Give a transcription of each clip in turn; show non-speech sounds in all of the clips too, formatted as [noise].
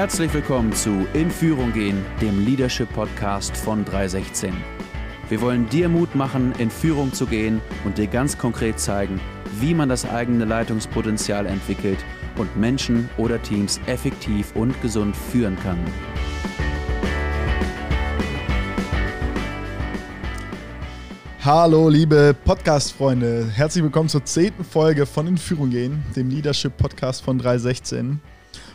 Herzlich willkommen zu In Führung gehen, dem Leadership Podcast von 316. Wir wollen dir Mut machen, in Führung zu gehen und dir ganz konkret zeigen, wie man das eigene Leitungspotenzial entwickelt und Menschen oder Teams effektiv und gesund führen kann. Hallo, liebe Podcast-Freunde. Herzlich willkommen zur zehnten Folge von In Führung gehen, dem Leadership-Podcast von 316.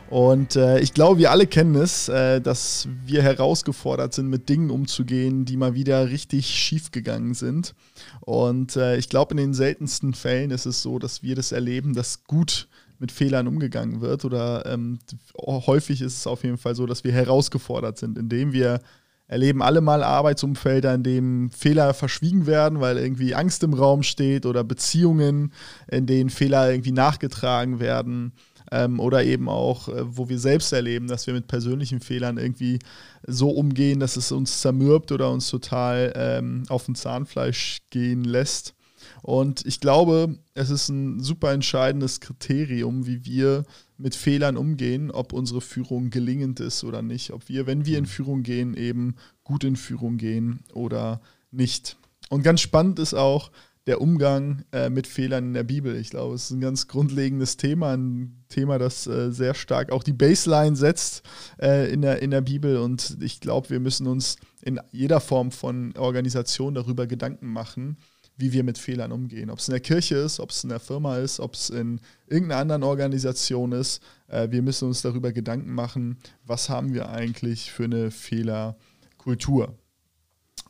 Und äh, ich glaube, wir alle kennen es, äh, dass wir herausgefordert sind, mit Dingen umzugehen, die mal wieder richtig schief gegangen sind. Und äh, ich glaube, in den seltensten Fällen ist es so, dass wir das erleben, dass gut mit Fehlern umgegangen wird. Oder ähm, häufig ist es auf jeden Fall so, dass wir herausgefordert sind, indem wir erleben alle mal Arbeitsumfelder, in denen Fehler verschwiegen werden, weil irgendwie Angst im Raum steht oder Beziehungen, in denen Fehler irgendwie nachgetragen werden. Ähm, oder eben auch, äh, wo wir selbst erleben, dass wir mit persönlichen Fehlern irgendwie so umgehen, dass es uns zermürbt oder uns total ähm, auf den Zahnfleisch gehen lässt. Und ich glaube, es ist ein super entscheidendes Kriterium, wie wir mit Fehlern umgehen, ob unsere Führung gelingend ist oder nicht. Ob wir, wenn wir in Führung gehen, eben gut in Führung gehen oder nicht. Und ganz spannend ist auch der Umgang äh, mit Fehlern in der Bibel. Ich glaube, es ist ein ganz grundlegendes Thema, ein Thema, das äh, sehr stark auch die Baseline setzt äh, in, der, in der Bibel. Und ich glaube, wir müssen uns in jeder Form von Organisation darüber Gedanken machen, wie wir mit Fehlern umgehen. Ob es in der Kirche ist, ob es in der Firma ist, ob es in irgendeiner anderen Organisation ist. Äh, wir müssen uns darüber Gedanken machen, was haben wir eigentlich für eine Fehlerkultur.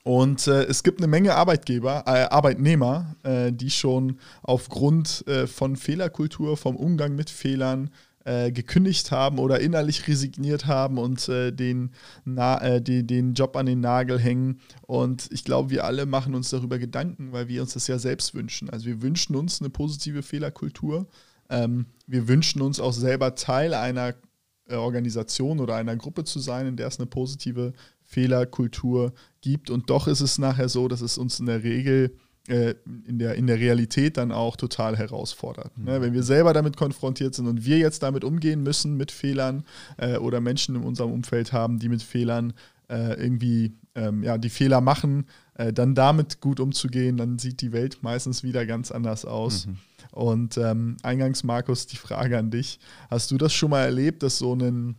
Und äh, es gibt eine Menge Arbeitgeber, äh, Arbeitnehmer, äh, die schon aufgrund äh, von Fehlerkultur, vom Umgang mit Fehlern äh, gekündigt haben oder innerlich resigniert haben und äh, den, na, die, den Job an den Nagel hängen. Und ich glaube, wir alle machen uns darüber Gedanken, weil wir uns das ja selbst wünschen. Also wir wünschen uns eine positive Fehlerkultur. Ähm, wir wünschen uns auch selber Teil einer Organisation oder einer Gruppe zu sein, in der es eine positive Fehlerkultur gibt. Und doch ist es nachher so, dass es uns in der Regel äh, in, der, in der Realität dann auch total herausfordert. Mhm. Ne? Wenn wir selber damit konfrontiert sind und wir jetzt damit umgehen müssen mit Fehlern äh, oder Menschen in unserem Umfeld haben, die mit Fehlern äh, irgendwie ähm, ja, die Fehler machen, äh, dann damit gut umzugehen, dann sieht die Welt meistens wieder ganz anders aus. Mhm. Und ähm, eingangs, Markus, die Frage an dich. Hast du das schon mal erlebt, dass so ein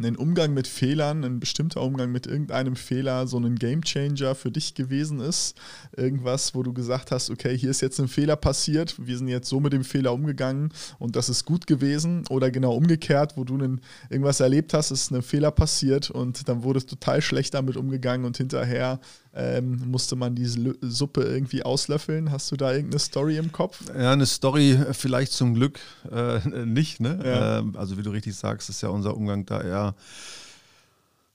ein Umgang mit Fehlern, ein bestimmter Umgang mit irgendeinem Fehler so ein Gamechanger für dich gewesen ist? Irgendwas, wo du gesagt hast, okay, hier ist jetzt ein Fehler passiert, wir sind jetzt so mit dem Fehler umgegangen und das ist gut gewesen? Oder genau umgekehrt, wo du einen, irgendwas erlebt hast, ist ein Fehler passiert und dann wurde es total schlecht damit umgegangen und hinterher ähm, musste man diese Suppe irgendwie auslöffeln? Hast du da irgendeine Story im Kopf? Ja, eine Story vielleicht zum Glück äh, [laughs] nicht. Ne? Ja. Ähm, also wie du richtig sagst, ist ja unser Umgang da eher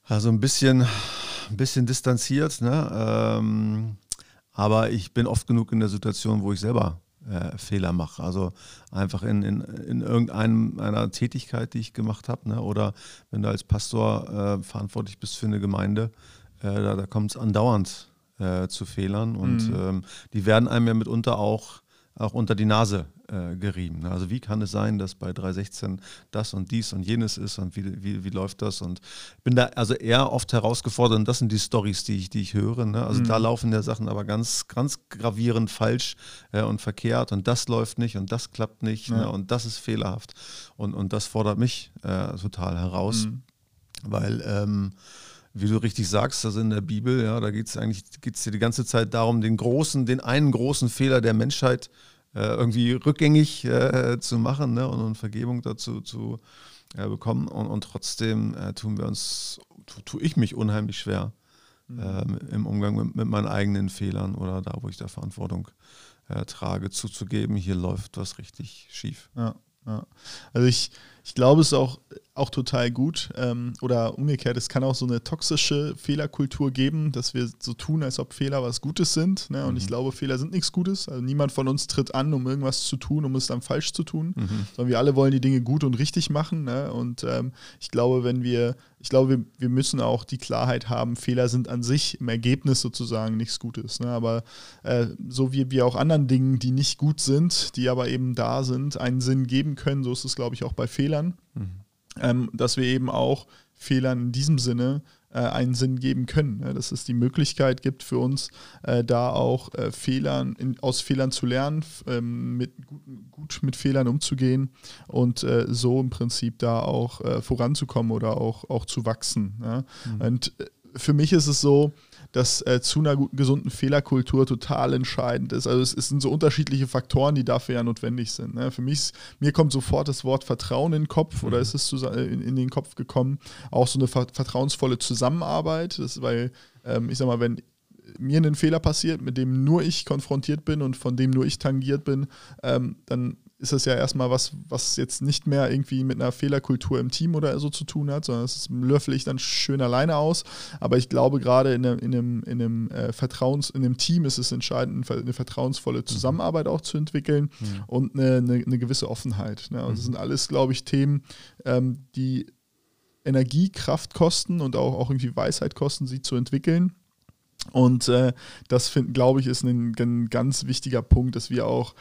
also ein bisschen, ein bisschen distanziert. Ne? Ähm, aber ich bin oft genug in der Situation, wo ich selber äh, Fehler mache. Also einfach in, in, in irgendeiner Tätigkeit, die ich gemacht habe. Ne? Oder wenn du als Pastor äh, verantwortlich bist für eine Gemeinde, äh, da, da kommt es andauernd äh, zu Fehlern und mhm. ähm, die werden einem ja mitunter auch, auch unter die Nase äh, gerieben. Ne? Also wie kann es sein, dass bei 316 das und dies und jenes ist und wie, wie, wie läuft das? Und ich bin da also eher oft herausgefordert und das sind die Stories, die ich, die ich höre. Ne? Also mhm. da laufen ja Sachen aber ganz, ganz gravierend falsch äh, und verkehrt und das läuft nicht und das klappt nicht ja. ne? und das ist fehlerhaft und, und das fordert mich äh, total heraus, mhm. weil ähm, wie du richtig sagst, also in der Bibel, ja, da geht es eigentlich geht's ja die ganze Zeit darum, den großen, den einen großen Fehler der Menschheit äh, irgendwie rückgängig äh, zu machen ne, und, und, Vergebung dazu zu äh, bekommen. Und, und trotzdem äh, tun wir uns, tu, tue ich mich unheimlich schwer mhm. Ähm, im Umgang mit, mit, meinen eigenen Fehlern oder da, wo ich da Verantwortung äh, trage, zuzugeben, hier läuft was richtig schief. Ja, ja. Also ich, ich glaube, es ist auch auch total gut. Ähm, oder umgekehrt, es kann auch so eine toxische Fehlerkultur geben, dass wir so tun, als ob Fehler was Gutes sind. Ne? Und mhm. ich glaube, Fehler sind nichts Gutes. Also niemand von uns tritt an, um irgendwas zu tun, um es dann falsch zu tun. Mhm. Sondern wir alle wollen die Dinge gut und richtig machen. Ne? Und ähm, ich glaube, wenn wir, ich glaube, wir, wir, müssen auch die Klarheit haben, Fehler sind an sich im Ergebnis sozusagen nichts Gutes. Ne? Aber äh, so wie wir auch anderen Dingen, die nicht gut sind, die aber eben da sind, einen Sinn geben können, so ist es, glaube ich, auch bei Fehlern. Mhm. ähm, dass wir eben auch Fehlern in diesem Sinne äh, einen Sinn geben können. Ne? Dass es die Möglichkeit gibt für uns, äh, da auch äh, Fehlern, in, aus Fehlern zu lernen, ähm, mit, gut, gut, mit Fehlern umzugehen und äh, so im Prinzip da auch äh, voranzukommen oder auch, auch zu wachsen. Ja? Mhm. Und äh, für mich ist es so, dass äh, zu einer guten, gesunden Fehlerkultur total entscheidend ist. Also es, es, sind so unterschiedliche Faktoren, die dafür ja notwendig sind. Ne? Für mich, mir kommt sofort das Wort Vertrauen in den Kopf mhm. oder ist es zu, in, in, den Kopf gekommen. Auch so eine vertrauensvolle Zusammenarbeit, das, weil ähm, ich sag mal, wenn mir ein Fehler passiert, mit dem nur ich konfrontiert bin und von dem nur ich tangiert bin, ähm, dann ist das ja erstmal was, was jetzt nicht mehr irgendwie mit einer Fehlerkultur im Team oder so zu tun hat, sondern das löffel ich dann schön alleine aus. Aber ich glaube, gerade in einem, in einem, in einem äh, Vertrauens, in einem Team ist es entscheidend, eine vertrauensvolle mhm. Zusammenarbeit auch zu entwickeln mhm. und eine, eine, eine, gewisse Offenheit. Ne? Und das mhm. sind alles, glaube ich, Themen, ähm, die Energie, Kraft kosten und auch, auch irgendwie Weisheit kosten, sie zu entwickeln. Und äh, das, glaube ich, ist ein, ein, ganz wichtiger Punkt, dass wir auch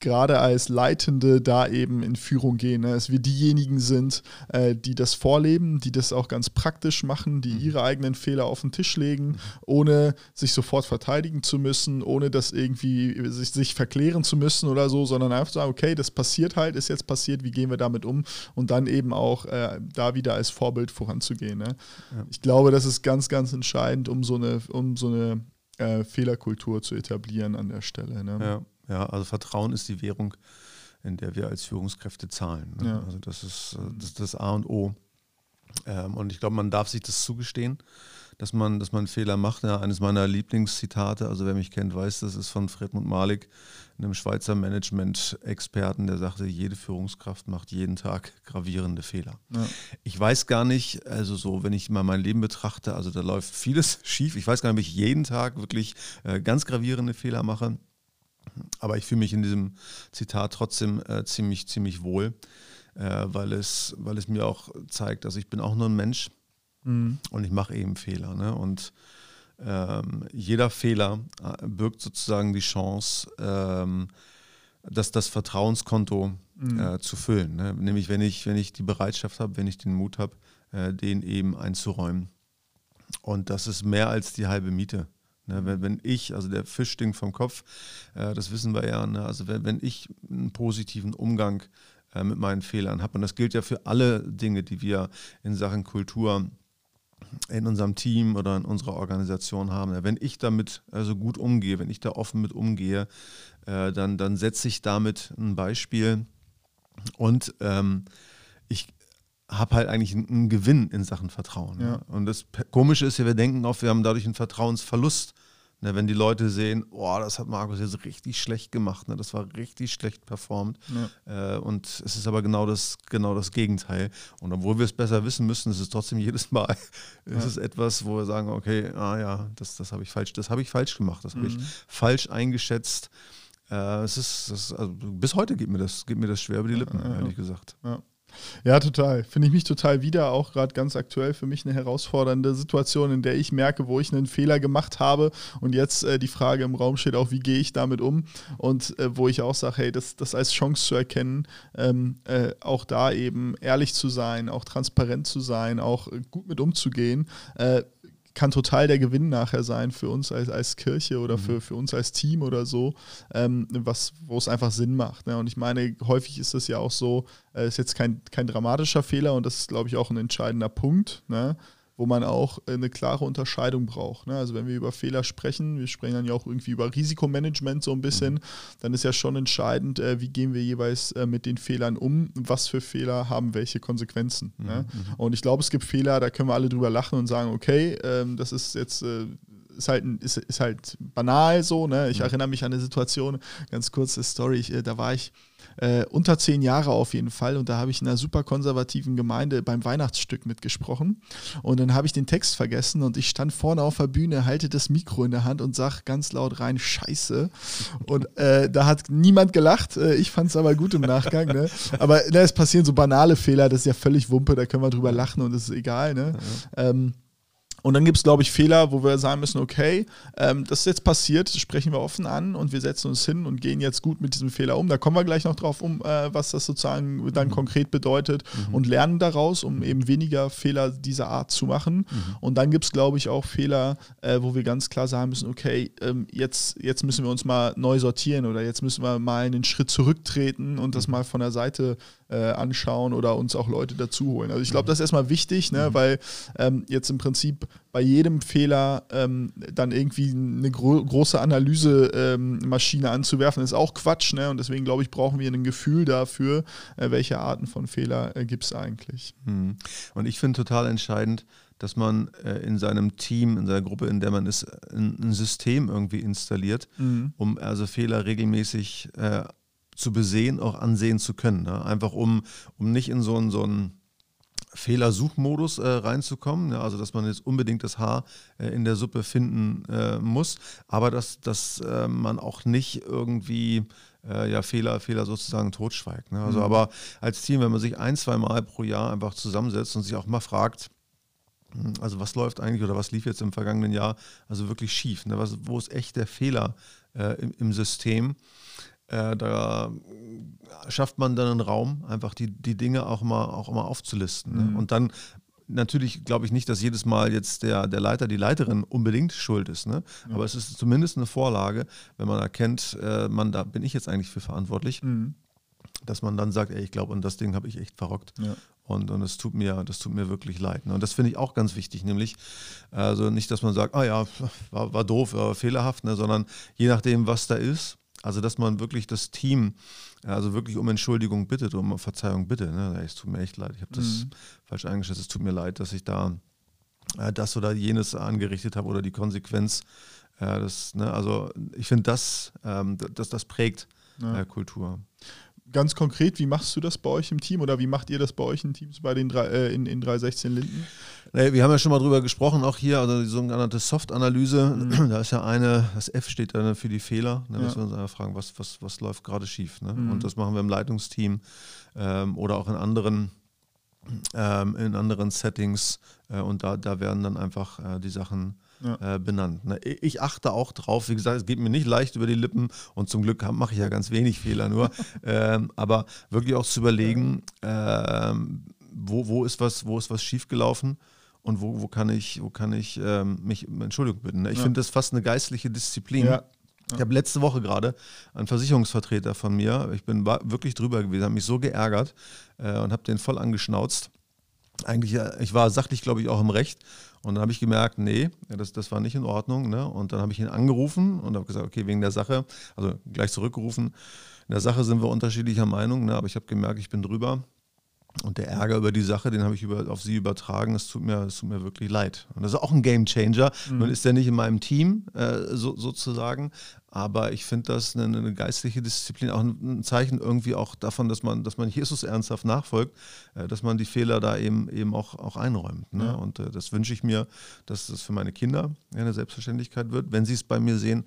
gerade als Leitende da eben in Führung gehen, ne? dass wir diejenigen sind, äh, die das vorleben, die das auch ganz praktisch machen, die mhm. ihre eigenen Fehler auf den Tisch legen, mhm. ohne sich sofort verteidigen zu müssen, ohne das irgendwie sich, sich verklären zu müssen oder so, sondern einfach sagen, okay, das passiert halt, ist jetzt passiert, wie gehen wir damit um und dann eben auch äh, da wieder als Vorbild voranzugehen. Ne? Ja. Ich glaube, das ist ganz, ganz entscheidend, um so eine, um so eine äh, Fehlerkultur zu etablieren an der Stelle. Ne? Ja. Ja, also Vertrauen ist die Währung, in der wir als Führungskräfte zahlen. Ne? Ja. Also das ist, äh, das das A und O. Ähm, und ich glaube, man darf sich das zugestehen, dass man, dass man Fehler macht. Ja, eines meiner Lieblingszitate, also wer mich kennt, weiß, das ist von Fredmund Malik, einem Schweizer Management-Experten, der sagte, jede Führungskraft macht jeden Tag gravierende Fehler. Ja. Ich weiß gar nicht, also so, wenn ich mal mein Leben betrachte, also da läuft vieles [laughs] schief. Ich weiß gar nicht, ob ich jeden Tag wirklich äh, ganz gravierende Fehler mache. Aber ich fühle mich in diesem Zitat trotzdem äh, ziemlich, ziemlich wohl, äh, weil, es, weil es mir auch zeigt, dass ich bin auch nur ein Mensch mhm. und ich mache eben Fehler. Ne? Und ähm, jeder Fehler äh, birgt sozusagen die Chance, ähm, dass das Vertrauenskonto mhm. Äh, zu füllen. Ne? Nämlich wenn ich, wenn ich die Bereitschaft habe, wenn ich den Mut habe, äh, den eben einzuräumen. Und das ist mehr als die halbe Miete. Ne, wenn, wenn, ich, also der Fisch stinkt vom Kopf, äh, das wissen wir ja, ne, also wenn, ich einen positiven Umgang äh, mit meinen Fehlern habe, und das gilt ja für alle Dinge, die wir in Sachen Kultur in unserem Team oder in unserer Organisation haben. Wenn ich damit also gut umgehe, wenn ich da offen mit umgehe, äh, dann, dann setze ich damit ein Beispiel und ähm, ich habe halt eigentlich einen Gewinn in Sachen Vertrauen. Ja. Und das Komische ist ja, wir denken oft, wir haben dadurch einen Vertrauensverlust. Ne, wenn die Leute sehen, oh, das hat Markus jetzt richtig schlecht gemacht, ne, das war richtig schlecht performt. Ja. Äh, und es ist aber genau das, genau das Gegenteil. Und obwohl wir es besser wissen müssen, ist es trotzdem jedes Mal [laughs] ja. ist es etwas, wo wir sagen, okay, ah ja, das, das habe ich falsch, das habe ich falsch gemacht, das habe ich mhm. falsch eingeschätzt. Äh, es ist, das, also bis heute geht mir das, geht mir das schwer über die Lippen, ja, ehrlich gesagt. Ja. Ja, total. Finde ich mich total wieder, auch gerade ganz aktuell für mich eine herausfordernde Situation, in der ich merke, wo ich einen Fehler gemacht habe und jetzt äh, die Frage im Raum steht auch, wie gehe ich damit um und äh, wo ich auch sage, hey, das, das als Chance zu erkennen, ähm, äh, auch da eben ehrlich zu sein, auch transparent zu sein, auch gut mit umzugehen äh, kann total der Gewinn nachher sein für uns als, als Kirche oder mhm. für, für uns als Team oder so, ähm, was, wo es einfach Sinn macht. Ne? Und ich meine, häufig ist das ja auch so, äh, ist jetzt kein, kein dramatischer Fehler und das ist, glaube ich, auch ein entscheidender Punkt. Ne? Wo man auch äh, eine klare Unterscheidung braucht. Ne? Also wenn wir über Fehler sprechen, wir sprechen dann ja auch irgendwie über Risikomanagement so ein bisschen, dann ist ja schon entscheidend, äh, wie gehen wir jeweils äh, mit den Fehlern um, was für Fehler haben welche Konsequenzen. Mhm. Ne? Mhm. Und ich glaube, es gibt Fehler, da können wir alle drüber lachen und sagen, okay, ähm, das ist jetzt äh, ist halt, ist, ist halt banal so. Ne? Ich mhm. erinnere mich an eine Situation, ganz kurze Story, ich, äh, da war ich äh, unter zehn Jahre auf jeden Fall. Und da habe ich in einer super konservativen Gemeinde beim Weihnachtsstück mitgesprochen. Und dann habe ich den Text vergessen und ich stand vorne auf der Bühne, halte das Mikro in der Hand und sage ganz laut rein, Scheiße. Und äh, da hat niemand gelacht. Äh, ich fand es aber gut im Nachgang. Ne? Aber ne, es passieren so banale Fehler, das ist ja völlig Wumpe, da können wir drüber lachen und das ist egal. Ne? Ähm, Und dann gibt es, glaube ich, Fehler, wo wir sagen müssen, okay, ähm, das ist jetzt passiert, das sprechen wir offen an und wir setzen uns hin und gehen jetzt gut mit diesem Fehler um. Da kommen wir gleich noch drauf um, äh, was das sozusagen dann mhm. konkret bedeutet mhm. und lernen daraus, um eben weniger Fehler dieser Art zu machen. Mhm. Und dann gibt es, glaube ich, auch Fehler, äh, wo wir ganz klar sagen müssen, okay, ähm, jetzt, jetzt müssen wir uns mal neu sortieren oder jetzt müssen wir mal einen Schritt zurücktreten und das mhm. mal von der Seite äh, anschauen oder uns auch Leute dazu holen. Also ich glaube, mhm. das ist erstmal wichtig, ne, mhm. weil ähm, jetzt im Prinzip bei jedem Fehler ähm, dann irgendwie eine gro große Analysemaschine ähm, anzuwerfen, ist auch Quatsch. Ne? Und deswegen glaube ich, brauchen wir ein Gefühl dafür, äh, welche Arten von Fehler äh, gibt es eigentlich. Mhm. Und ich finde total entscheidend, dass man äh, in seinem Team, in seiner Gruppe, in der man ist, ein, ein System irgendwie installiert, mhm. um also Fehler regelmäßig äh, zu besehen, auch ansehen zu können. Ne? Einfach um, um nicht in so einen, so einen Fehlersuchmodus äh, reinzukommen, ja? also dass man jetzt unbedingt das Haar äh, in der Suppe finden äh, muss, aber dass, dass äh, man auch nicht irgendwie äh, ja, Fehler, Fehler sozusagen totschweigt. Ne? Also mhm. aber als Team, wenn man sich ein, zwei Mal pro Jahr einfach zusammensetzt und sich auch mal fragt, hm, also was läuft eigentlich oder was lief jetzt im vergangenen Jahr also wirklich schief? Ne? Was, wo ist echt der Fehler äh, im, im, System? Äh, da schafft man dann einen Raum, einfach die, die Dinge auch mal, auch mal aufzulisten. Ne? Mhm. Und dann natürlich glaube ich nicht, dass jedes Mal jetzt der, der Leiter, die Leiterin unbedingt schuld ist. Ne? Mhm. Aber es ist zumindest eine Vorlage, wenn man erkennt, äh, man, da bin ich jetzt eigentlich für verantwortlich. Mhm. Dass man dann sagt, ey, ich glaube, und das Ding habe ich echt verrockt. Ja. Und, und es tut mir, das tut mir wirklich leid. Ne? Und das finde ich auch ganz wichtig, nämlich also nicht, dass man sagt, ah ja, [laughs] war, war doof, war fehlerhaft, ne? sondern je nachdem, was da ist, also, dass man wirklich das Team, also wirklich um Entschuldigung bittet, um Verzeihung bittet. Ne? Es tut mir echt leid, ich habe das mhm. falsch eingeschätzt. Es tut mir leid, dass ich da äh, das oder jenes angerichtet habe oder die Konsequenz. Äh, das, ne? Also, ich finde, das, ähm, das, das prägt ja. äh, Kultur ganz konkret, wie machst du das bei euch im Team oder wie macht ihr das bei euch in Teams bei den drei, äh, in, in 316 Linden? Wir haben ja schon mal drüber gesprochen, auch hier, also die sogenannte Soft-Analyse, mhm. da ist ja eine, das F steht dann für die Fehler, da ja. müssen wir uns einfach fragen, was, was, was läuft gerade schief. Ne? Mhm. Und das machen wir im Leitungsteam ähm, oder auch in anderen, ähm, in anderen Settings äh, und da, da werden dann einfach äh, die Sachen ja. äh, benannt. Ne? Ich achte auch drauf, wie gesagt, es geht mir nicht leicht über die Lippen und zum Glück mache ich ja ganz wenig Fehler nur, [laughs] ähm, aber wirklich auch zu überlegen, ähm, wo, wo, ist was, wo ist was schiefgelaufen und wo, wo kann ich, wo kann ich ähm, mich um Entschuldigung bitten. Ne? Ich ja. finde das fast eine geistliche Disziplin. Ja. Ich habe letzte Woche gerade einen Versicherungsvertreter von mir, ich bin wirklich drüber gewesen, habe mich so geärgert äh, und habe den voll angeschnauzt. Eigentlich, ich war sachlich, glaube ich, auch im Recht. Und dann habe ich gemerkt, nee, das, das war nicht in Ordnung. Ne? Und dann habe ich ihn angerufen und habe gesagt, okay, wegen der Sache, also gleich zurückgerufen. In der Sache sind wir unterschiedlicher Meinung, ne? aber ich habe gemerkt, ich bin drüber. Und der Ärger über die Sache, den habe ich über, auf sie übertragen. Es tut, mir, tut mir wirklich leid. Und das ist auch ein Game Changer. Mhm. Nun ist er nicht in meinem Team äh, so, sozusagen, aber ich finde das eine, eine, geistliche Disziplin, auch ein, Zeichen irgendwie auch davon, dass man, dass man Jesus ernsthaft nachfolgt, äh, dass man die Fehler da eben, eben auch, auch einräumt. Ne? Ja. Und äh, das wünsche ich mir, dass das für meine Kinder eine Selbstverständlichkeit wird, wenn sie es bei mir sehen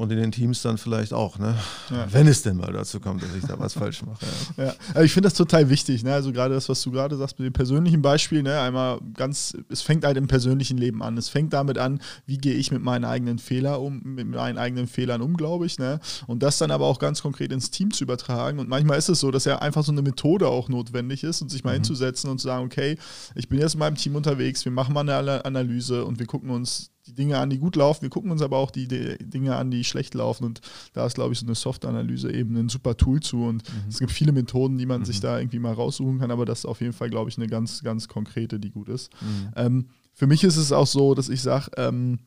und in den Teams dann vielleicht auch, ne? Ja. wenn es denn mal dazu kommt, dass ich da was falsch mache. [laughs] Ja. ja. Also ich finde das total wichtig, ne? also gerade das, was du gerade sagst mit dem persönlichen Beispiel, ne? einmal ganz, es fängt halt im persönlichen Leben an. Es fängt damit an, wie gehe ich mit meinen eigenen Fehlern um, mit meinen eigenen Fehlern um, glaube ich, ne? und das dann aber auch ganz konkret ins Team zu übertragen. Und manchmal ist es so, dass ja einfach so eine Methode auch notwendig ist und sich mal mhm. hinzusetzen und zu sagen, okay, ich bin jetzt in meinem Team unterwegs, wir machen mal eine Analyse und wir gucken uns die Dinge an, die gut laufen. Wir gucken uns aber auch die, die Dinge an, die schlecht laufen. Und da ist, glaube ich, so eine Soft-Analyse eben ein super Tool zu. Und mhm. es gibt viele Methoden, die man mhm. sich da irgendwie mal raussuchen kann, aber das ist auf jeden Fall, glaube ich, eine ganz, ganz konkrete, die gut ist. Mhm. Ähm, für mich ist es auch so, dass ich sage, ähm,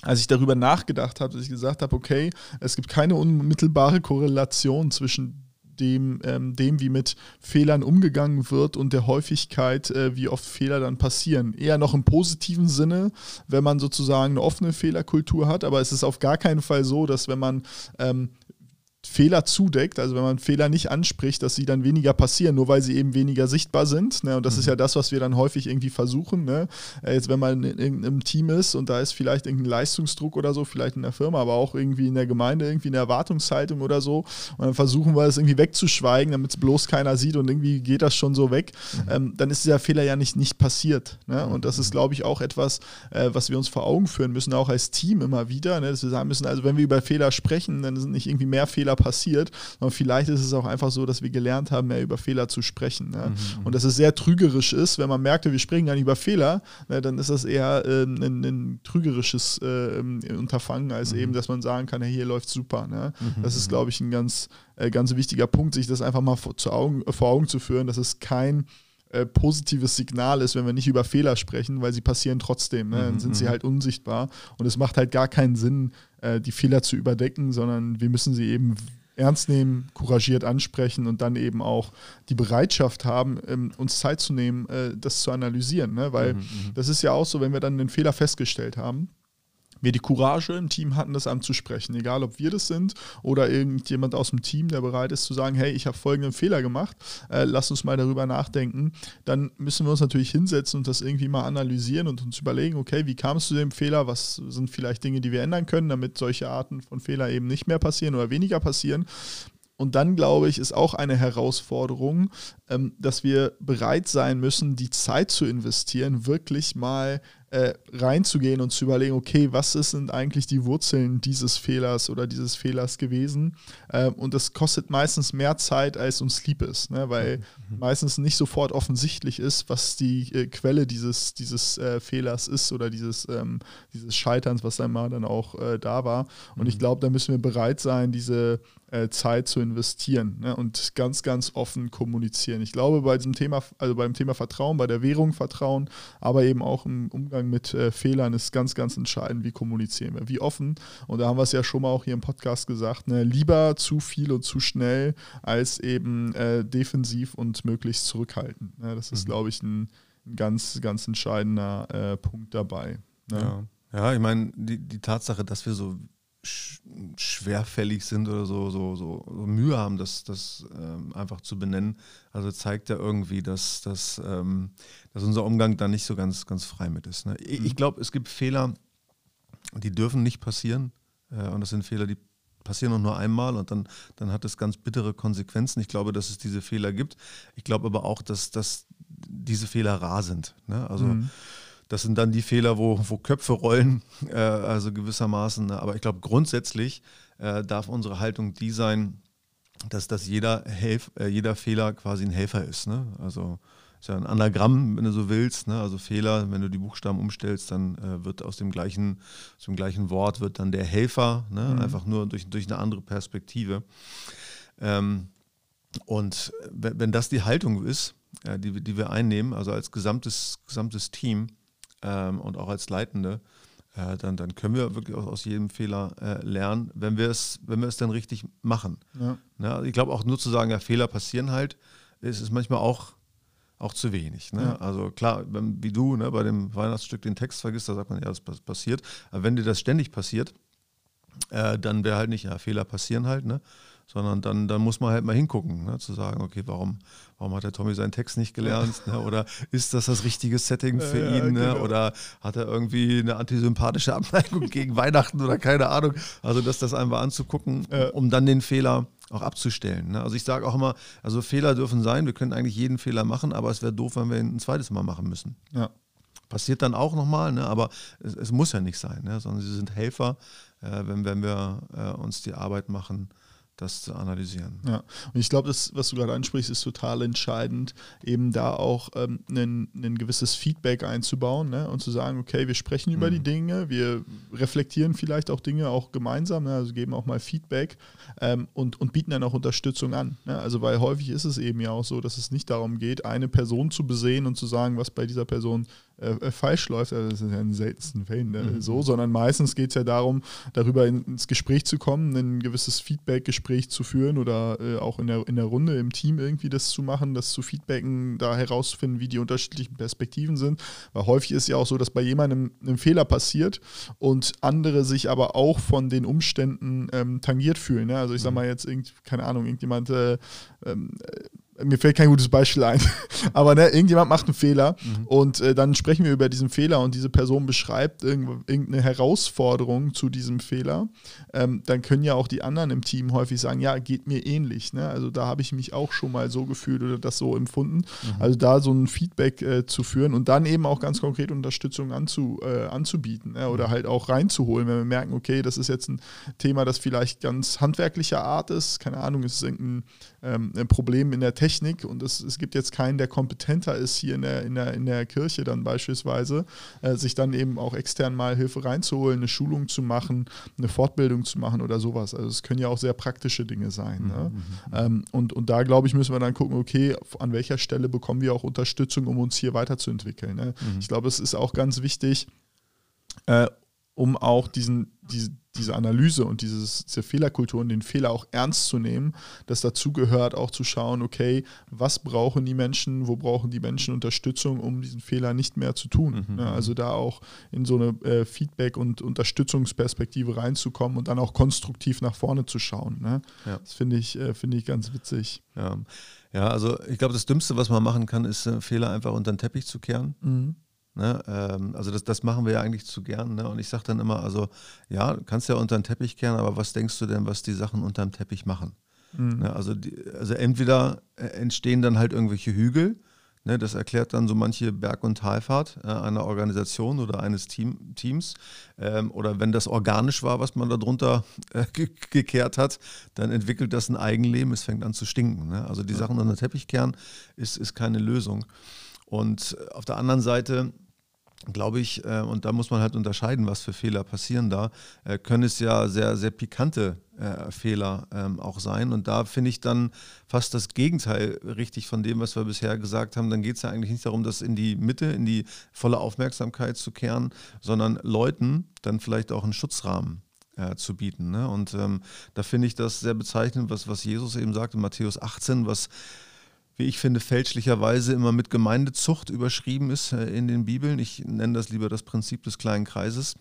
als ich darüber nachgedacht habe, dass ich gesagt habe, okay, es gibt keine unmittelbare Korrelation zwischen dem, ähm, dem, wie mit Fehlern umgegangen wird und der Häufigkeit, äh, wie oft Fehler dann passieren. Eher noch im positiven Sinne, wenn man sozusagen eine offene Fehlerkultur hat, aber es ist auf gar keinen Fall so, dass wenn man ähm, Fehler zudeckt, also wenn man Fehler nicht anspricht, dass sie dann weniger passieren, nur weil sie eben weniger sichtbar sind. Ne? Und das mhm. ist ja das, was wir dann häufig irgendwie versuchen. Ne? Äh, jetzt, wenn man in irgendeinem Team ist und da ist vielleicht irgendein Leistungsdruck oder so, vielleicht in der Firma, aber auch irgendwie in der Gemeinde, irgendwie eine Erwartungshaltung oder so. Und dann versuchen wir es irgendwie wegzuschweigen, damit es bloß keiner sieht und irgendwie geht das schon so weg. Mhm. Ähm, dann ist dieser Fehler ja nicht, nicht passiert. Ne? Und das ist, mhm. glaube ich, auch etwas, äh, was wir uns vor Augen führen müssen, auch als Team immer wieder. Ne? Dass wir sagen müssen, also wenn wir über Fehler sprechen, dann sind nicht irgendwie mehr Fehler Fehler passiert, sondern vielleicht ist es auch einfach so, dass wir gelernt haben, mehr über Fehler zu sprechen. Ne? Mhm. Und dass es sehr trügerisch ist, wenn man merkt, wir sprechen gar nicht über Fehler, ne, dann ist das eher äh, ein, ein, trügerisches äh, Unterfangen, als mhm. eben, dass man sagen kann, hey, hier läuft super. Ne? Mhm. Das ist, glaube ich, ein ganz, äh, ganz wichtiger Punkt, sich das einfach mal vor, Augen, vor Augen zu führen, dass es kein äh, positives Signal ist, wenn wir nicht über Fehler sprechen, weil sie passieren trotzdem. Ne? Dann sind sie mhm. halt unsichtbar und es macht halt gar keinen Sinn, äh, die Fehler zu überdecken, sondern wir müssen sie eben ernst nehmen, couragiert ansprechen und dann eben auch die Bereitschaft haben, ähm, uns Zeit zu nehmen, äh, das zu analysieren. Ne? Weil mhm, mhm. das ist ja auch so, wenn wir dann den Fehler festgestellt haben, wir die Courage im Team hatten, das anzusprechen. Egal, ob wir das sind oder irgendjemand aus dem Team, der bereit ist zu sagen, hey, ich habe folgenden Fehler gemacht, äh, lass uns mal darüber nachdenken. Dann müssen wir uns natürlich hinsetzen und das irgendwie mal analysieren und uns überlegen, okay, wie kam es zu dem Fehler? Was sind vielleicht Dinge, die wir ändern können, damit solche Arten von Fehler eben nicht mehr passieren oder weniger passieren? Und dann, glaube ich, ist auch eine Herausforderung, ähm, dass wir bereit sein müssen, die Zeit zu investieren, wirklich mal äh, reinzugehen und zu überlegen, okay, was sind eigentlich die Wurzeln dieses Fehlers oder dieses Fehlers gewesen? Äh, und das kostet meistens mehr Zeit, als uns lieb ist, ne? weil mhm. meistens nicht sofort offensichtlich ist, was die äh, Quelle dieses, dieses äh, Fehlers ist oder dieses, ähm, dieses Scheiterns, was einmal dann auch da war. Und mhm. ich glaube, da müssen wir bereit sein, diese äh, Zeit zu investieren ne? und ganz, ganz offen kommunizieren. Ich glaube, bei diesem Thema, also beim Thema Vertrauen, bei der Währung Vertrauen, aber eben auch im Umgang mit äh, Fehlern ist ganz, ganz entscheidend, wie kommunizieren wir, wie offen. Und da haben wir es ja schon mal auch hier im Podcast gesagt, ne? lieber zu viel und zu schnell als eben äh, defensiv und möglichst zurückhaltend. Ne? Das ist, mhm. glaube ich, ein, ein, ganz, ganz entscheidender äh, Punkt dabei. Ne? Ja. ja, ich meine, die, die Tatsache, dass wir so schwerfällig sind oder so, so, so, so Mühe haben, das, das ähm, einfach zu benennen. Also zeigt ja irgendwie, dass, dass, ähm, dass unser Umgang da nicht so ganz, ganz frei mit ist. Ne? Ich, ich mhm. glaube, es gibt Fehler, die dürfen nicht passieren. Äh, und das sind Fehler, die passieren nur einmal und dann, dann hat es ganz bittere Konsequenzen. Ich glaube, dass es diese Fehler gibt. Ich glaube aber auch, dass, dass diese Fehler rar sind. Ne? Also mhm das sind dann die Fehler, wo, wo Köpfe rollen, äh, also gewissermaßen. Ne? Aber ich glaube, grundsätzlich äh, darf unsere Haltung die sein, dass, dass jeder, Helf, äh, jeder Fehler quasi ein Helfer ist. Ne? Also ist ja ein Anagramm, wenn du so willst. Ne? Also Fehler, wenn du die Buchstaben umstellst, dann äh, wird aus dem gleichen, aus dem gleichen Wort wird dann der Helfer, ne? Mhm. einfach nur durch, durch eine andere Perspektive. Ähm, und wenn das die Haltung ist, ja, die, die wir einnehmen, also als gesamtes, gesamtes Team, ähm, und auch als Leitende, äh, dann, dann können wir wirklich aus, aus jedem Fehler äh, lernen, wenn wir es, wenn wir es dann richtig machen. Ja. Ja, also ich glaube auch nur zu sagen, ja, Fehler passieren halt, ist es manchmal auch, auch zu wenig. Ne? Ja. Also klar, wenn, wie du ne, bei dem Weihnachtsstück den Text vergisst, da sagt man, ja, das passiert. Aber wenn dir das ständig passiert, äh, dann wäre halt nicht, ja, Fehler passieren halt, ne? Sondern dann, dann muss man halt mal hingucken, ne? zu sagen, okay, warum, warum hat der Tommy seinen Text nicht gelernt? Ne? Oder ist das das richtige Setting für ja, ihn? Ne? Genau. Oder hat er irgendwie eine antisympathische [laughs] Abneigung gegen Weihnachten oder keine Ahnung? Also das, das einmal anzugucken, ja. um dann den Fehler auch abzustellen. Ne? Also ich sage auch immer, also Fehler dürfen sein, wir können eigentlich jeden Fehler machen, aber es wäre doof, wenn wir ihn ein zweites Mal machen müssen. Ja. Passiert dann auch nochmal, ne? aber es, es, muss ja nicht sein, ne? sondern sie sind Helfer, äh, wenn, wenn wir äh, uns die Arbeit machen, das zu analysieren. Ja, und ich glaube, das, was du gerade ansprichst, ist total entscheidend, eben da auch ähm, ein, gewisses Feedback einzubauen ne? und zu sagen, okay, wir sprechen mhm. über die mhm. Dinge, wir reflektieren vielleicht auch Dinge auch gemeinsam, ne? also geben auch mal Feedback ähm, und, und bieten dann auch Unterstützung an. Ne? Also weil häufig ist es eben ja auch so, dass es nicht darum geht, eine Person zu besehen und zu sagen, was bei dieser Person äh, falsch läuft, also das ist ja in den seltensten Fällen äh, Mhm. so, sondern meistens geht es ja darum, darüber in, ins Gespräch zu kommen, ein gewisses Feedback-Gespräch zu führen oder äh, auch in der, in der Runde im Team irgendwie das zu machen, das zu feedbacken, da herauszufinden, wie die unterschiedlichen Perspektiven sind. Weil häufig ist ja auch so, dass bei jemandem ein Fehler passiert und andere sich aber auch von den Umständen ähm, tangiert fühlen. Ne? Also ich sag mal jetzt, irgend, keine Ahnung, irgendjemand äh, ähm, äh, mir fällt kein gutes Beispiel ein, [laughs] aber ne, irgendjemand macht einen Fehler und äh, dann sprechen wir über diesen Fehler und diese Person beschreibt irgend, irgendeine Herausforderung zu diesem Fehler, ähm, dann können ja auch die anderen im Team häufig sagen, ja, geht mir ähnlich. Ne? Also da habe ich mich auch schon mal so gefühlt oder das so empfunden. Also da so ein Feedback äh, zu führen und dann eben auch ganz konkret Unterstützung anzu, äh, anzubieten ne? oder halt auch reinzuholen, wenn wir merken, okay, das ist jetzt ein Thema, das vielleicht ganz handwerklicher Art ist, keine Ahnung, es ist irgendein ähm, ein Problem in der Technik und es, es gibt jetzt keinen, der kompetenter ist hier in der, in der, in der Kirche dann beispielsweise, äh, sich dann eben auch extern mal Hilfe reinzuholen, eine Schulung zu machen, eine Fortbildung zu machen oder sowas. Also es können ja auch sehr praktische Dinge sein. Ne? Ähm, und, und da glaube ich, müssen wir dann gucken, okay, an welcher Stelle bekommen wir auch Unterstützung, um uns hier weiterzuentwickeln. Ne? Ich glaube, es ist auch ganz wichtig, äh, um auch diesen, diese, diese Analyse und dieses, diese Fehlerkultur und den Fehler auch ernst zu nehmen, dass dazu gehört auch zu schauen, okay, was brauchen die Menschen, wo brauchen die Menschen Unterstützung, um diesen Fehler nicht mehr zu tun. Mhm. Ne? Also da auch in so eine äh, Feedback- und Unterstützungsperspektive reinzukommen und dann auch konstruktiv nach vorne zu schauen. Ne? Ja. Das finde ich, äh, finde ich ganz witzig. Ja, ja also ich glaube, das Dümmste, was man machen kann, ist äh, Fehler einfach unter den Teppich zu kehren. Ne? Ähm, also das, das machen wir ja eigentlich zu gern. Ne? Und ich sage dann immer, also ja, du kannst ja unter den Teppich kehren, aber was denkst du denn, was die Sachen unter dem Teppich machen? Ne? Also, die, also entweder äh, entstehen dann halt irgendwelche Hügel, ne? das erklärt dann so manche Berg- und Talfahrt äh, einer Organisation oder eines Team, Teams. Ähm, oder wenn das organisch war, was man da drunter äh, [laughs] ge gekehrt hat, dann entwickelt das ein Eigenleben, es fängt an zu stinken. Ne? Also die Sachen unter den Teppich kehren ist, ist keine Lösung. Und auf der anderen Seite glaube ich, äh, und da muss man halt unterscheiden, was für Fehler passieren da, äh, können es ja sehr, sehr pikante äh, Fehler ähm, auch sein. Und da finde ich dann fast das Gegenteil richtig von dem, was wir bisher gesagt haben. Dann geht es ja eigentlich nicht darum, das in die Mitte, in die volle Aufmerksamkeit zu kehren, sondern Leuten dann vielleicht auch einen Schutzrahmen äh, zu bieten. Ne? Und ähm, da finde ich das sehr bezeichnend, was, was Jesus eben sagt in Matthäus 18, was wie ich finde, fälschlicherweise immer mit Gemeindezucht überschrieben ist äh, in den Bibeln. Ich nenne das lieber das Prinzip des kleinen Kreises.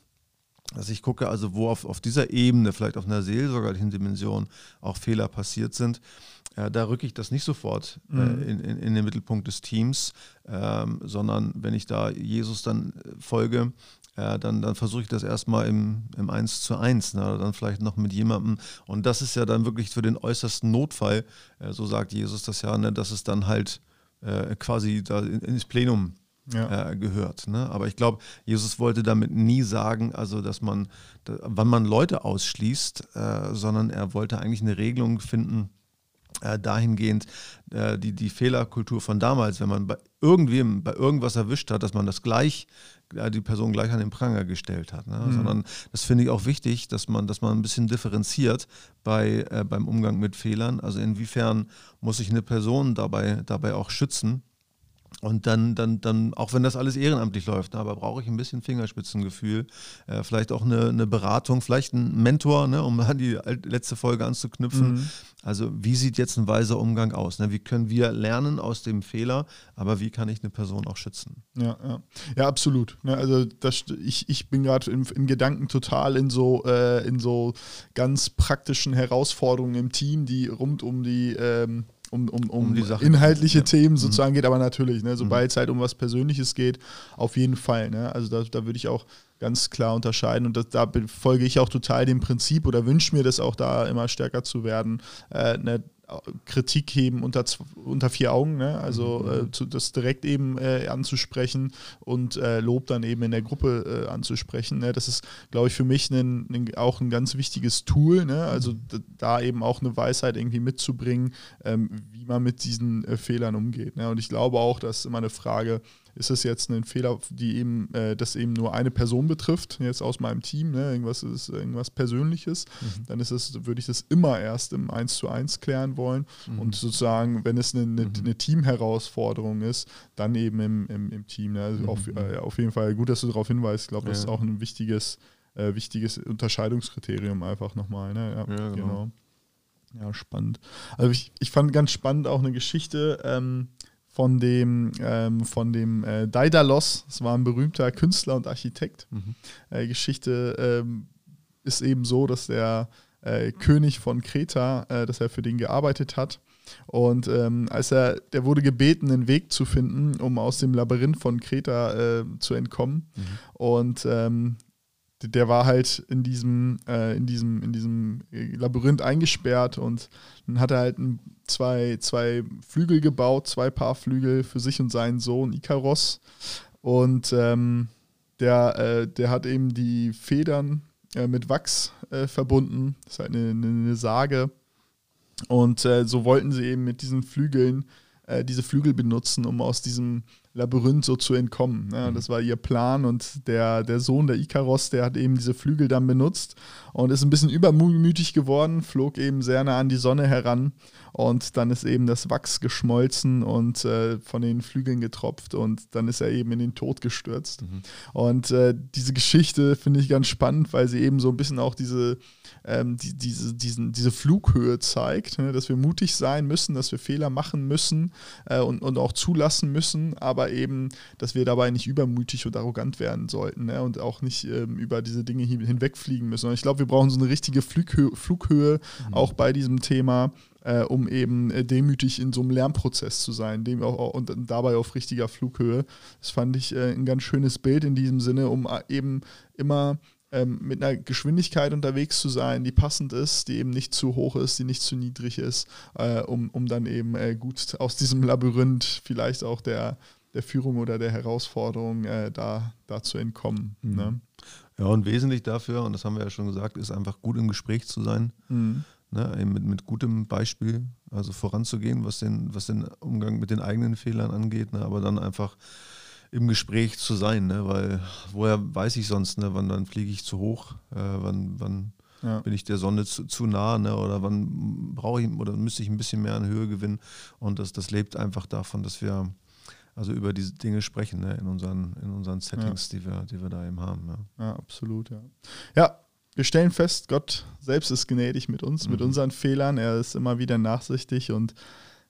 Also ich gucke also, wo auf, auf dieser Ebene, vielleicht auf einer seelsorgerlichen Dimension, auch Fehler passiert sind. Äh, da rücke ich das nicht sofort äh, in, in, in, den Mittelpunkt des Teams, ähm, sondern wenn ich da Jesus dann folge, äh, dann, dann versuche ich das erstmal im, im 1 zu 1, ne, dann vielleicht noch mit jemandem. Und das ist ja dann wirklich für den äußersten Notfall, äh, so sagt Jesus das ja, ne, dass es dann halt äh, quasi da in, ins Plenum ja. äh, gehört. Ne? Aber ich glaube, Jesus wollte damit nie sagen, also dass man, da, wann man Leute ausschließt, äh, sondern er wollte eigentlich eine Regelung finden, äh, dahingehend die, die Fehlerkultur von damals, wenn man bei irgendwem, bei irgendwas erwischt hat, dass man das gleich, die Person gleich an den Pranger gestellt hat. Ne? Mhm. Sondern das finde ich auch wichtig, dass man, dass man ein bisschen differenziert bei, äh, beim Umgang mit Fehlern. Also inwiefern muss sich eine Person dabei, dabei auch schützen, und dann, dann, dann, auch wenn das alles ehrenamtlich läuft, ne, aber brauche ich ein bisschen Fingerspitzengefühl, äh, vielleicht auch eine, eine Beratung, vielleicht ein Mentor, ne, um an die letzte Folge anzuknüpfen. Mhm. Also wie sieht jetzt ein weiser Umgang aus? Ne? Wie können wir lernen aus dem Fehler, aber wie kann ich eine Person auch schützen? Ja, ja. ja absolut. Ne, also das, ich, ich bin gerade in, in, Gedanken total in so, äh, in so ganz praktischen Herausforderungen im Team, die rund um die ähm, um, um, um, um inhaltliche ja. Themen sozusagen mhm. geht, aber natürlich, ne, sobald es halt um was Persönliches geht, auf jeden Fall. Ne? Also da, da würde ich auch ganz klar unterscheiden und das, da folge ich auch total dem Prinzip oder wünsche mir das auch da immer stärker zu werden, äh, ne, Kritik heben unter, unter vier Augen, ne? also mhm. äh, zu, das direkt eben äh, anzusprechen und äh, Lob dann eben in der Gruppe äh, anzusprechen. Ne? Das ist, glaube ich, für mich ein, ein, auch ein ganz wichtiges Tool, ne? also da eben auch eine Weisheit irgendwie mitzubringen, ähm, wie man mit diesen äh, Fehlern umgeht. Ne? Und ich glaube auch, das ist immer eine Frage ist es jetzt ein Fehler, die eben, äh, das eben nur eine Person betrifft, jetzt aus meinem Team, ne, irgendwas ist irgendwas Persönliches, mhm. dann ist es, würde ich das immer erst im 1 zu 1 klären wollen. Mhm. Und sozusagen, wenn es eine, eine, mhm. eine, Teamherausforderung ist, dann eben im, im, im Team. Ne? Also auf, mhm. äh, auf jeden Fall gut, dass du darauf hinweist. Ich glaube, das ja. ist auch ein wichtiges, äh, wichtiges Unterscheidungskriterium einfach nochmal. Ne? Ja, ja, genau. genau. Ja, spannend. Also ich, ich fand ganz spannend auch eine Geschichte ähm, von dem, ähm, von dem äh, Daedalus. Das war ein berühmter Künstler und Architekt. Mhm. Äh, Geschichte ähm, ist eben so, dass der äh, König von Kreta, äh, dass er für den gearbeitet hat. Und ähm, als er, der wurde gebeten, einen Weg zu finden, um aus dem Labyrinth von Kreta äh, zu entkommen. Mhm. Und ähm, der war halt in diesem, äh, in diesem, in diesem Labyrinth eingesperrt und dann hat er halt zwei, zwei Flügel gebaut, zwei Paar Flügel für sich und seinen Sohn Ikaros. Und ähm, der, äh, der hat eben die Federn äh, mit Wachs äh, verbunden. Das ist halt eine, eine Sage. Und äh, so wollten sie eben mit diesen Flügeln äh, diese Flügel benutzen, um aus diesem Labyrinth so zu entkommen. Ja, mhm. das war ihr Plan und der, der Sohn, der Ikaros, der hat eben diese Flügel dann benutzt und ist ein bisschen übermütig geworden, flog eben sehr nah an die Sonne heran und dann ist eben das Wachs geschmolzen und äh, von den Flügeln getropft und dann ist er eben in den Tod gestürzt. Mhm. Und äh, diese Geschichte finde ich ganz spannend, weil sie eben so ein bisschen auch diese ähm, die, diese, diesen, diese Flughöhe zeigt, ne? dass wir mutig sein müssen, dass wir Fehler machen müssen äh, und, und auch zulassen müssen, aber eben, dass wir dabei nicht übermütig und arrogant werden sollten ne? und auch nicht ähm, über diese Dinge hinwegfliegen müssen. Und ich glaube, wir brauchen so eine richtige Flughöhe, Flughöhe mhm. auch bei diesem Thema. Äh, um eben äh, demütig in so einem Lernprozess zu sein dem auch, und, dabei auf richtiger Flughöhe. Das fand ich äh, ein ganz schönes Bild in diesem Sinne, um äh, eben immer ähm, mit einer Geschwindigkeit unterwegs zu sein, die passend ist, die eben nicht zu hoch ist, die nicht zu niedrig ist, äh, um, um dann eben äh, gut aus diesem Labyrinth vielleicht auch der, der Führung oder der Herausforderung da, da zu entkommen. Mhm. Ne? Ja, und wesentlich dafür, und das haben wir ja schon gesagt, ist einfach gut im Gespräch zu sein. Mhm. Ne, mit, mit gutem Beispiel, also voranzugehen, was den, was den Umgang mit den eigenen Fehlern angeht, ne, aber dann einfach im Gespräch zu sein, ne? weil woher weiß ich sonst, ne? wann dann fliege ich zu hoch, äh, wann, wann ja. bin ich der Sonne zu, zu nah ne? oder wann brauche ich oder müsste ich ein bisschen mehr an Höhe gewinnen und das, das lebt einfach davon, dass wir also über diese Dinge sprechen ne? in, unseren, in unseren Settings, ja. die, wir, die wir da eben haben. Ja, ja absolut, ja. Ja, wir stellen fest, Gott selbst ist gnädig mit uns, mhm. mit unseren Fehlern. Er ist immer wieder nachsichtig und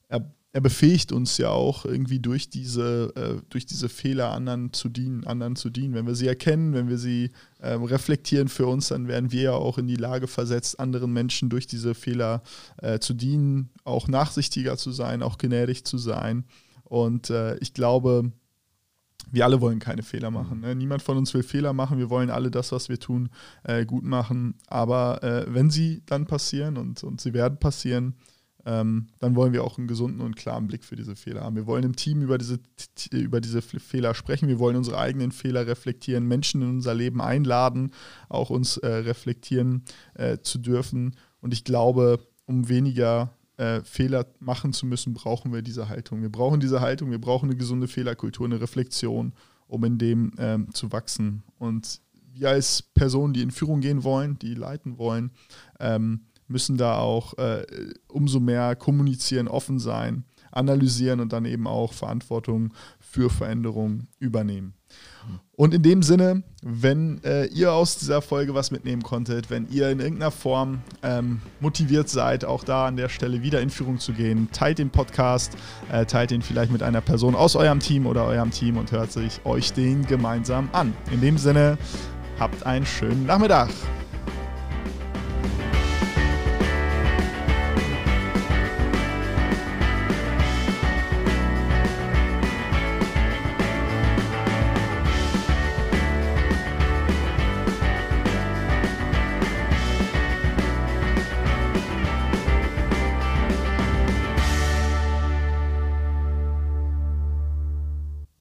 er er befähigt uns ja auch irgendwie durch diese, äh, durch diese Fehler anderen zu dienen, anderen zu dienen. Wenn wir sie erkennen, wenn wir sie ähm, reflektieren für uns, dann werden wir ja auch in die Lage versetzt, anderen Menschen durch diese Fehler äh, zu dienen, auch nachsichtiger zu sein, auch gnädig zu sein. Und äh, ich glaube, wir alle wollen keine Fehler machen. Ne? Niemand von uns will Fehler machen. Wir wollen alle das, was wir tun, äh, gut machen. Aber äh, wenn sie dann passieren und, und sie werden passieren, ähm, dann wollen wir auch einen gesunden und klaren Blick für diese Fehler haben. Wir wollen im Team über diese, über diese Fehler sprechen. Wir wollen unsere eigenen Fehler reflektieren, Menschen in unser Leben einladen, auch uns äh, reflektieren äh, zu dürfen. Und ich glaube, um weniger äh, Fehler machen zu müssen, brauchen wir diese Haltung. Wir brauchen diese Haltung, wir brauchen eine gesunde Fehlerkultur, eine Reflexion, um in dem ähm, zu wachsen. Und wir als Personen, die in Führung gehen wollen, die leiten wollen, ähm, müssen da auch äh, umso mehr kommunizieren, offen sein, analysieren und dann eben auch Verantwortung für Veränderungen übernehmen. Und in dem Sinne, wenn äh, ihr aus dieser Folge was mitnehmen konntet, wenn ihr in irgendeiner Form ähm, motiviert seid, auch da an der Stelle wieder in Führung zu gehen, teilt den Podcast, äh, teilt ihn vielleicht mit einer Person aus eurem Team oder eurem Team und hört sich euch den gemeinsam an. In dem Sinne, habt einen schönen Nachmittag.